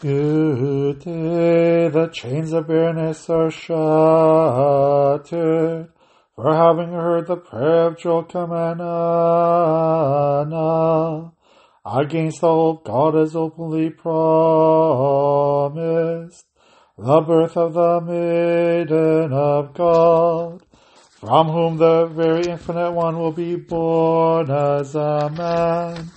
Today the chains of barrenness are shattered, for having heard the prayer of Anna, against the God has openly promised, the birth of the maiden of God, from whom the very infinite one will be born as a man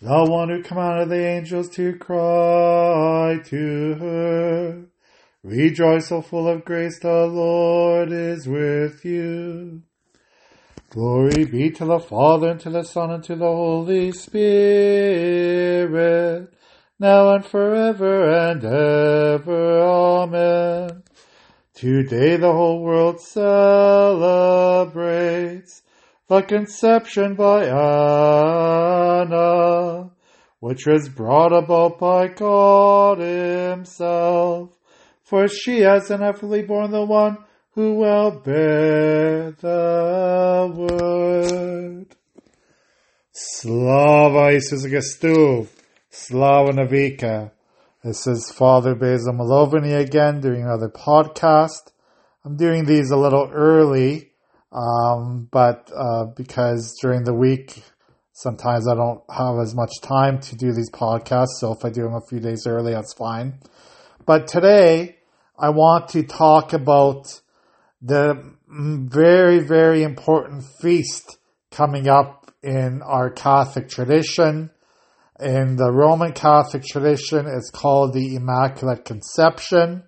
the one who commanded the angels to cry to her, Rejoice, O full of grace, the Lord is with you. Glory be to the Father, and to the Son, and to the Holy Spirit, now and forever and ever. Amen. Today the whole world celebrates the conception by Anna, which was brought about by God Himself. For she has ineffably borne the one who will bear the word. Slava Isus Gestu, Slava Navika. This is Father Basil Malovany again doing another podcast. I'm doing these a little early um, but uh, because during the week, sometimes I don't have as much time to do these podcasts. So if I do them a few days early, that's fine. But today, I want to talk about the very, very important feast coming up in our Catholic tradition. In the Roman Catholic tradition, it's called the Immaculate Conception.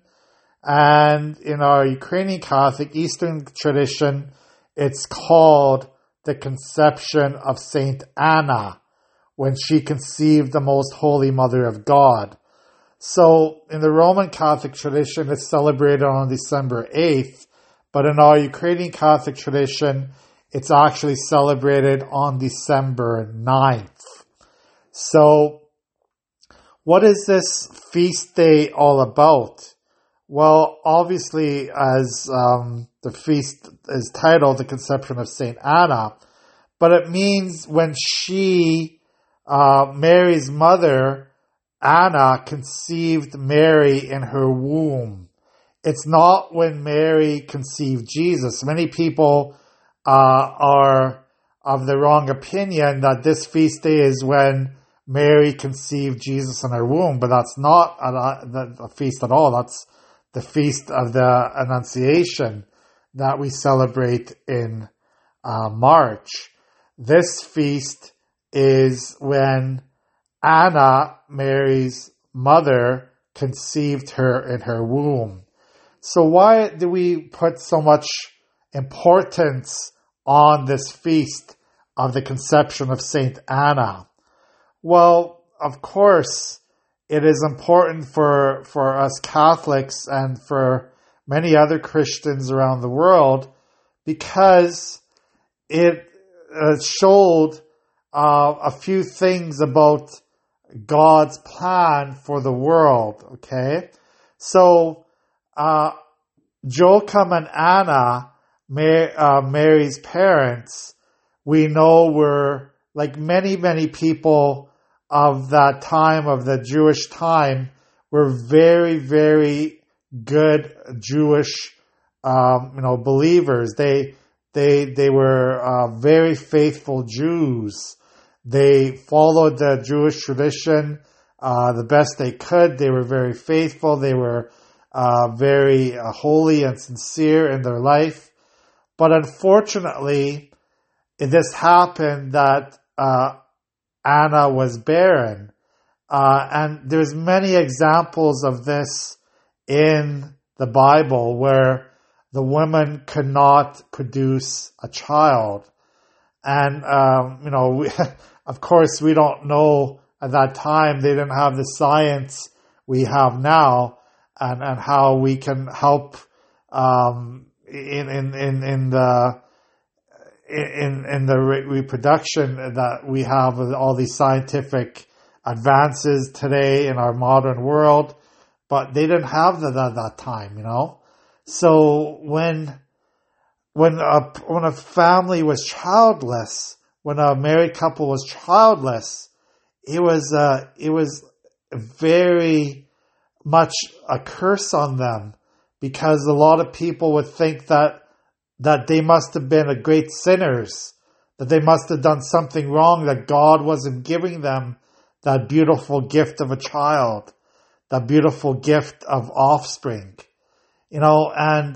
And in our Ukrainian Catholic Eastern tradition, it's called the conception of Saint Anna when she conceived the most holy mother of God. So in the Roman Catholic tradition, it's celebrated on December 8th, but in our Ukrainian Catholic tradition, it's actually celebrated on December 9th. So what is this feast day all about? Well, obviously, as um, the feast is titled, the conception of Saint Anna, but it means when she, uh, Mary's mother, Anna, conceived Mary in her womb. It's not when Mary conceived Jesus. Many people uh, are of the wrong opinion that this feast day is when Mary conceived Jesus in her womb, but that's not a, a, a feast at all. That's the feast of the Annunciation that we celebrate in uh, March. This feast is when Anna, Mary's mother, conceived her in her womb. So why do we put so much importance on this feast of the conception of Saint Anna? Well, of course, it is important for, for us Catholics and for many other Christians around the world because it uh, showed uh, a few things about God's plan for the world. Okay. So, uh, Joachim and Anna, uh, Mary's parents, we know were like many, many people of that time, of the Jewish time, were very, very good Jewish, um, you know, believers. They, they, they were uh, very faithful Jews. They followed the Jewish tradition uh, the best they could. They were very faithful. They were uh, very uh, holy and sincere in their life. But unfortunately, it this happened that uh, Anna was barren. Uh, and there's many examples of this in the Bible where the woman could not produce a child. And, um, you know, we, of course, we don't know at that time, they didn't have the science we have now and, and how we can help, um, in, in, in, in the, in in the re- reproduction that we have with all these scientific advances today in our modern world, but they didn't have that at that time, you know. So when when a when a family was childless, when a married couple was childless, it was uh, it was very much a curse on them because a lot of people would think that that they must have been a great sinners, that they must have done something wrong, that God wasn't giving them that beautiful gift of a child, that beautiful gift of offspring. You know, and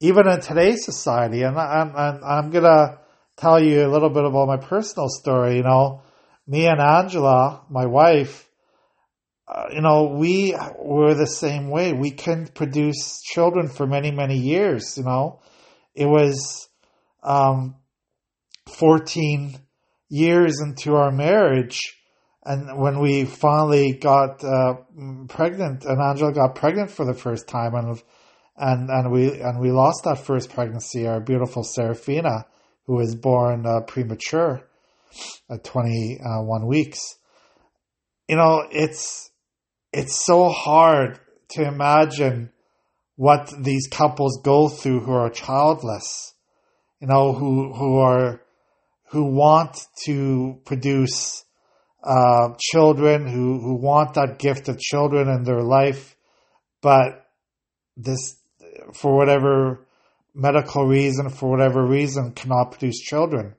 even in today's society, and, and, and I'm gonna tell you a little bit about my personal story, you know, me and Angela, my wife, uh, you know, we were the same way. We couldn't produce children for many, many years, you know. It was um, 14 years into our marriage, and when we finally got uh, pregnant, and Angela got pregnant for the first time, and and and we and we lost that first pregnancy, our beautiful Serafina, who was born uh, premature at 21 weeks. You know, it's it's so hard to imagine what these couples go through who are childless, you know, who who are who want to produce uh, children, who who want that gift of children in their life, but this for whatever medical reason, for whatever reason, cannot produce children,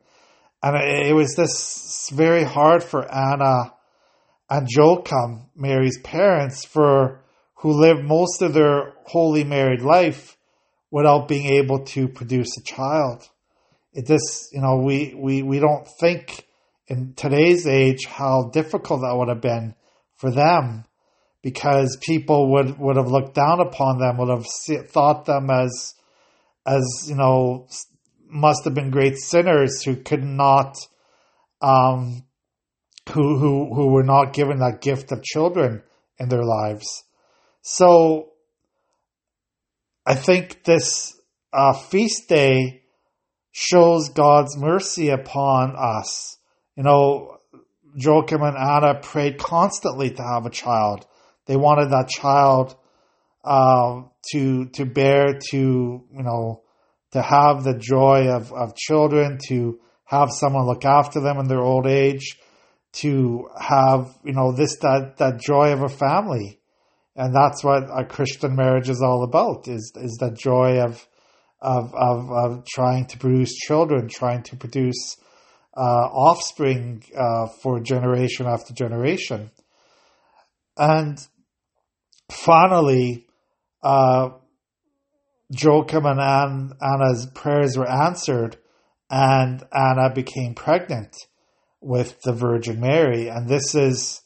and it, it was this very hard for Anna and Joachim, Mary's parents, for who lived most of their holy married life without being able to produce a child. It just, you know, we, we, we don't think in today's age how difficult that would have been for them because people would, would have looked down upon them, would have thought them as, as, you know, must have been great sinners who could not, um, who who who were not given that gift of children in their lives. So I think this uh, feast day shows God's mercy upon us. You know, Joachim and Anna prayed constantly to have a child. They wanted that child uh, to to bear to you know to have the joy of, of children, to have someone look after them in their old age, to have, you know, this, that, that joy of a family. And that's what a Christian marriage is all about, is, is the joy of, of, of, of trying to produce children, trying to produce, uh, offspring, uh, for generation after generation. And finally, uh, Joachim and Anne, Anna's prayers were answered and Anna became pregnant with the Virgin Mary. And this is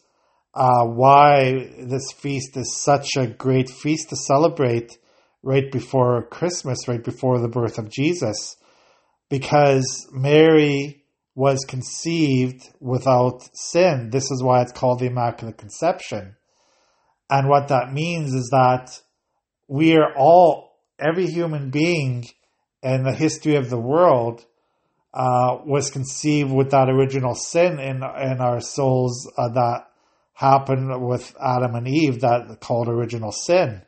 uh, why this feast is such a great feast to celebrate right before Christmas, right before the birth of Jesus, because Mary was conceived without sin. This is why it's called the Immaculate Conception. And what that means is that we are all, every human being in the history of the world uh, was conceived with that original sin in in our souls uh, that happened with Adam and Eve that called original sin,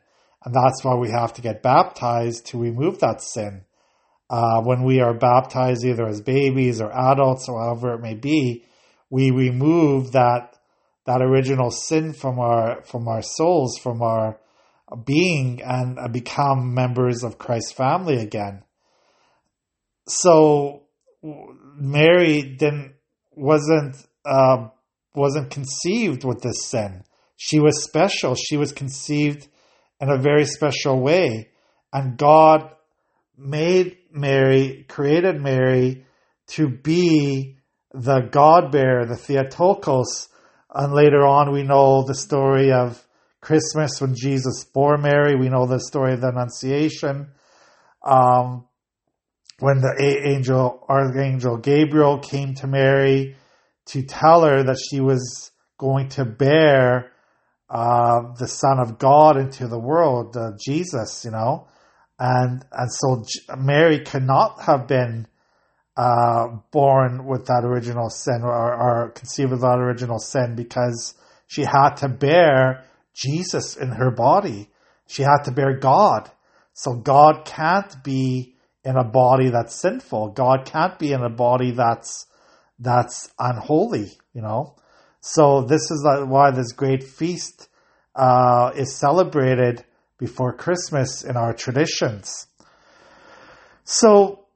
and that's why we have to get baptized to remove that sin. Uh, when we are baptized, either as babies or adults or however it may be, we remove that that original sin from our from our souls, from our being, and become members of Christ's family again. So Mary didn't wasn't uh, wasn't conceived with this sin. She was special. She was conceived in a very special way, and God made Mary, created Mary to be the God bearer, the Theotokos. And later on, we know the story of Christmas when Jesus bore Mary. We know the story of the Annunciation. Um, when the angel, Archangel Gabriel came to Mary to tell her that she was going to bear uh, the Son of God into the world, uh, Jesus, you know, and and so Mary cannot have been uh, born with that original sin or, or conceived with that original sin because she had to bear Jesus in her body. She had to bear God. So God can't be in a body that's sinful. God can't be in a body that's that's unholy, you know. So this is why this great feast uh, is celebrated before Christmas in our traditions. So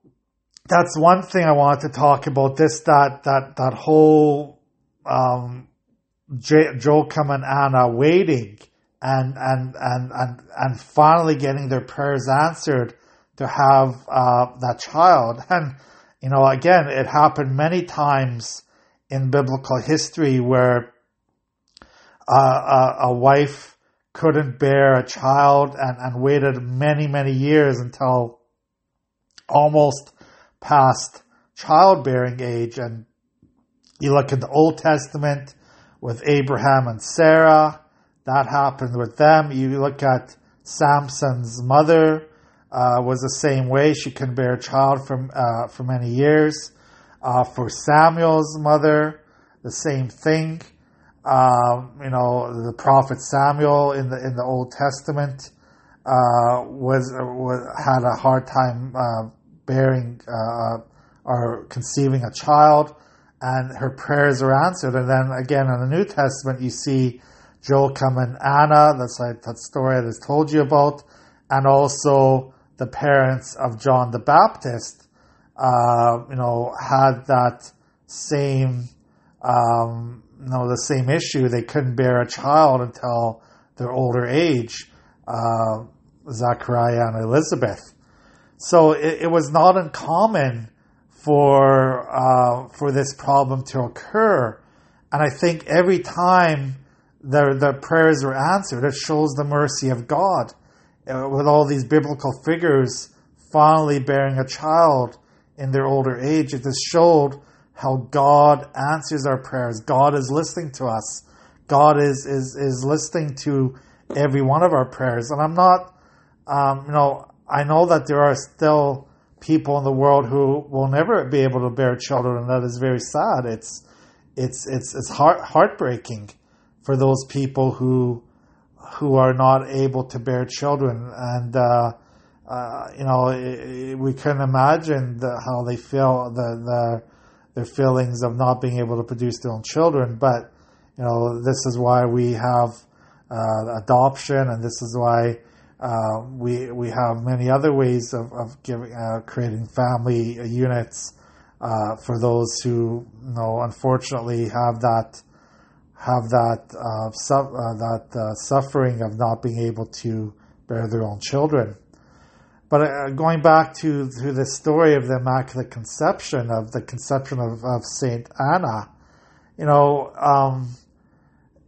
that's one thing I wanted to talk about. This that that that whole um, J- Joachim and Anna waiting and and and and and finally getting their prayers answered to have uh, that child. And you know, again, it happened many times in biblical history where uh, a, a, wife couldn't bear a child and, and waited many many years until almost past childbearing age. And you look at the Old Testament with Abraham and Sarah, that happened with them. You look at Samson's mother, uh, was the same way. She couldn't bear a child for, uh, for many years. Uh, for Samuel's mother, the same thing. Um, you know, the prophet Samuel in the in the Old Testament uh, was, was had a hard time uh, bearing uh, or conceiving a child, and her prayers are answered. And then again in the New Testament, you see Joachim and Anna. That's like that story I just told you about, and also the parents of John the Baptist. Uh, you know, had that same, um, know, the same issue. They couldn't bear a child until their older age. Uh, Zachariah and Elizabeth. So it, it was not uncommon for uh, for this problem to occur, and I think every time their their prayers were answered, it shows the mercy of God. Uh, with all these biblical figures finally bearing a child in their older age, it just showed how God answers our prayers. God is listening to us. God is is is listening to every one of our prayers, and I'm not, um, you know, I know that there are still people in the world who will never be able to bear children, and that is very sad. It's it's it's it's heart heartbreaking for those people who who are not able to bear children, and uh, uh, you know it, we can imagine the, how they feel the, the their feelings of not being able to produce their own children. But you know this is why we have uh, adoption, and this is why uh, we we have many other ways of, of giving uh, creating family units uh, for those who you know unfortunately have that have that uh, su- uh, that suffering of not being able to bear their own children. But going back to to the story of the Immaculate Conception of the conception of, of Saint Anna, you know, um,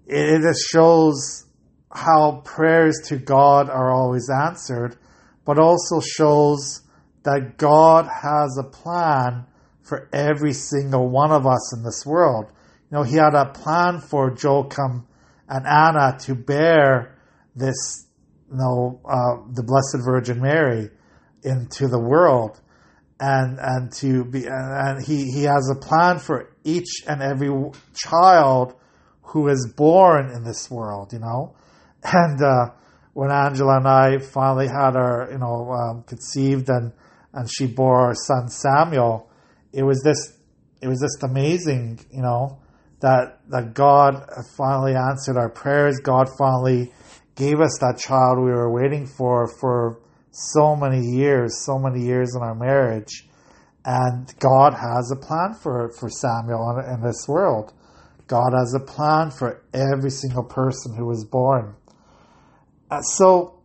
it, it just shows how prayers to God are always answered, but also shows that God has a plan for every single one of us in this world. You know, He had a plan for Joachim and Anna to bear this, you know, uh, the Blessed Virgin Mary into the world, and and to be and he he has a plan for each and every child who is born in this world. You know, and uh, when Angela and I finally had her, you know, um, conceived and and she bore our son Samuel, it was this, it was just amazing, you know, that that God finally answered our prayers. God finally gave us that child we were waiting for for so many years, so many years in our marriage. And God has a plan for, for Samuel in, in this world. God has a plan for every single person who was born. Uh, so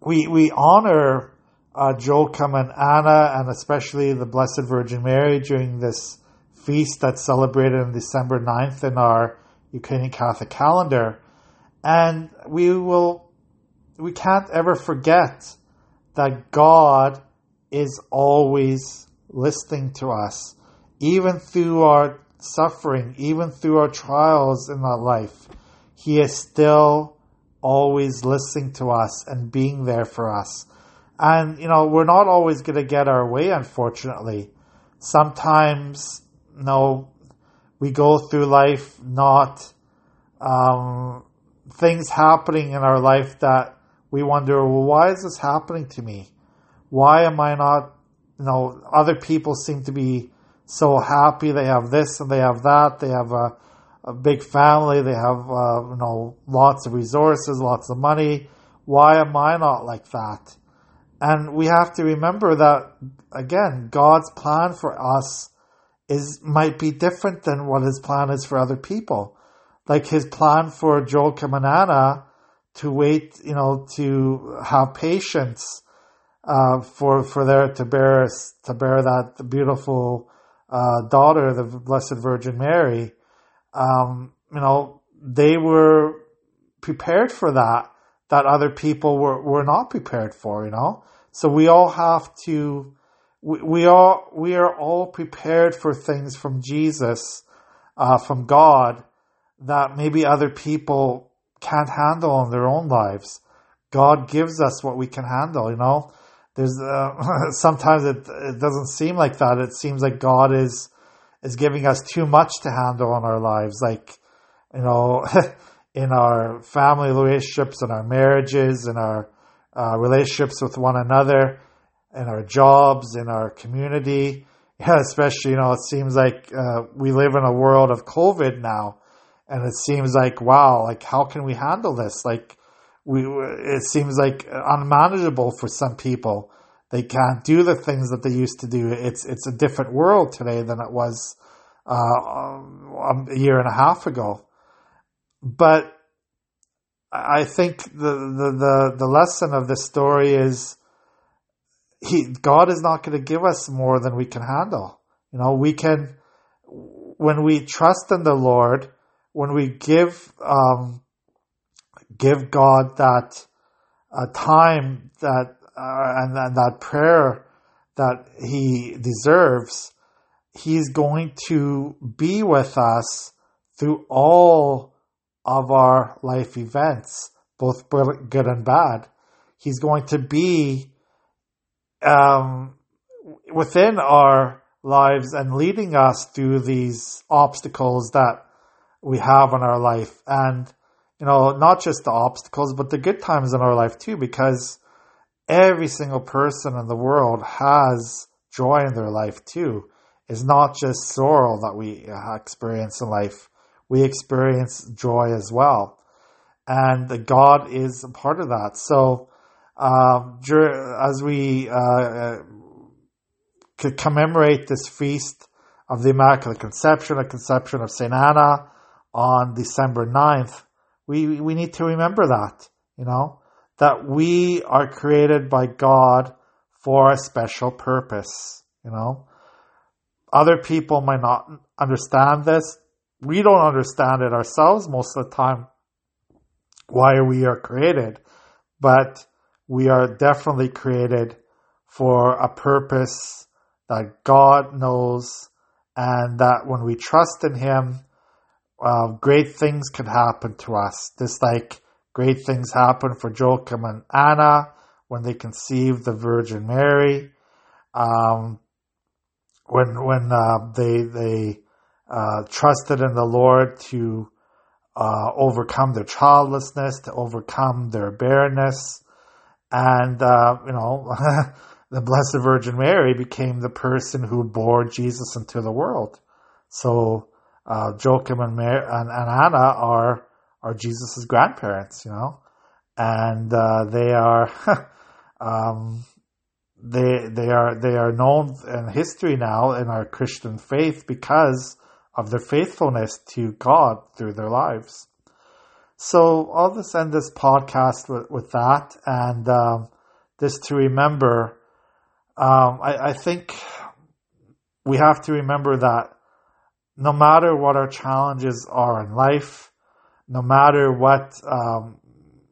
we we honor uh, Joachim and Anna, and especially the Blessed Virgin Mary during this feast that's celebrated on December 9th in our Ukrainian Catholic calendar. And we will, we can't ever forget that God is always listening to us, even through our suffering, even through our trials in our life. He is still always listening to us and being there for us. And, you know, we're not always going to get our way, unfortunately. Sometimes, you know, we go through life not, um, things happening in our life that we wonder, well, why is this happening to me? Why am I not, you know, other people seem to be so happy. They have this and they have that. They have a, a big family. They have, uh, you know, lots of resources, lots of money. Why am I not like that? And we have to remember that again, God's plan for us is might be different than what His plan is for other people. Like His plan for Joel and Anna to wait, you know, to have patience uh, for for their to bear to bear that beautiful uh, daughter, the Blessed Virgin Mary. Um, you know, they were prepared for that that other people were, were not prepared for. You know, so we all have to. We, we all we are all prepared for things from Jesus, uh, from God, that maybe other people can't handle in their own lives. God gives us what we can handle, you know. There's uh, sometimes it it doesn't seem like that. It seems like God is is giving us too much to handle in our lives, like you know, in our family relationships, in our marriages, in our uh, relationships with one another, in our jobs, in our community. Yeah, especially you know, it seems like uh, we live in a world of COVID now and it seems like wow like how can we handle this? Like we it seems like unmanageable for some people. They can't do the things that they used to do. It's it's a different world today than it was uh, a year and a half ago. But I think the, the, the, the lesson of this story is he, God is not going to give us more than we can handle. You know, we can, when we trust in the Lord, when we give um, give God that uh, time that uh, and, and that prayer that He deserves, He's going to be with us through all of our life events, both good and bad. He's going to be um, within our lives and leading us through these obstacles that we have in our life. And, you know, not just the obstacles, but the good times in our life too, because every single person in the world has joy in their life too. It's not just sorrow that we experience in life. We experience joy as well. And God is a part of that. So, um, as we uh, uh commemorate this feast of the Immaculate Conception, a conception of St. Anna, on December 9th, we, we need to remember that, you know, that we are created by God for a special purpose, you know. Other people might not understand this. We don't understand it ourselves most of the time, why we are created, but we are definitely created for a purpose that God knows and that when we trust in Him, uh, great things can happen to us. Just like great things happen for Joachim and Anna when they conceived the Virgin Mary. Um, when when uh, they they uh, trusted in the Lord to uh, overcome their childlessness, to overcome their barrenness, and uh, you know. the Blessed Virgin Mary became the person who bore Jesus into the world. So uh, Joachim and, Mary, and, and Anna are are Jesus's grandparents, you know, and uh, they are um, they they are they are known in history now in our Christian faith because of their faithfulness to God through their lives. So I'll just end this podcast with, with that, and um, just to remember, um, I, I think we have to remember that no matter what our challenges are in life, no matter what um,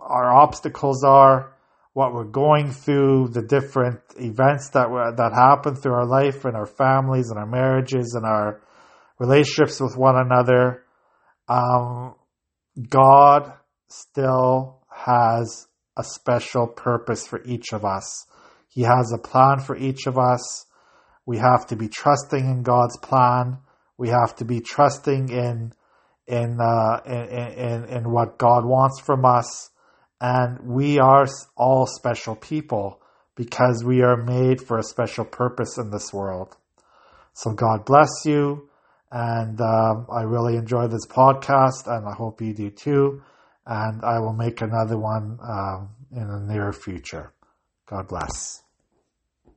our obstacles are, what we're going through, the different events that that happen through our life and our families and our marriages and our relationships with one another, um, God still has a special purpose for each of us. He has a plan for each of us. We have to be trusting in God's plan we have to be trusting in in uh, in, in in what God wants from us, and we are all special people because we are made for a special purpose in this world. So God bless you, And um, I really enjoy this podcast, and I hope you do too. And I will make another one um, in the near future. God bless.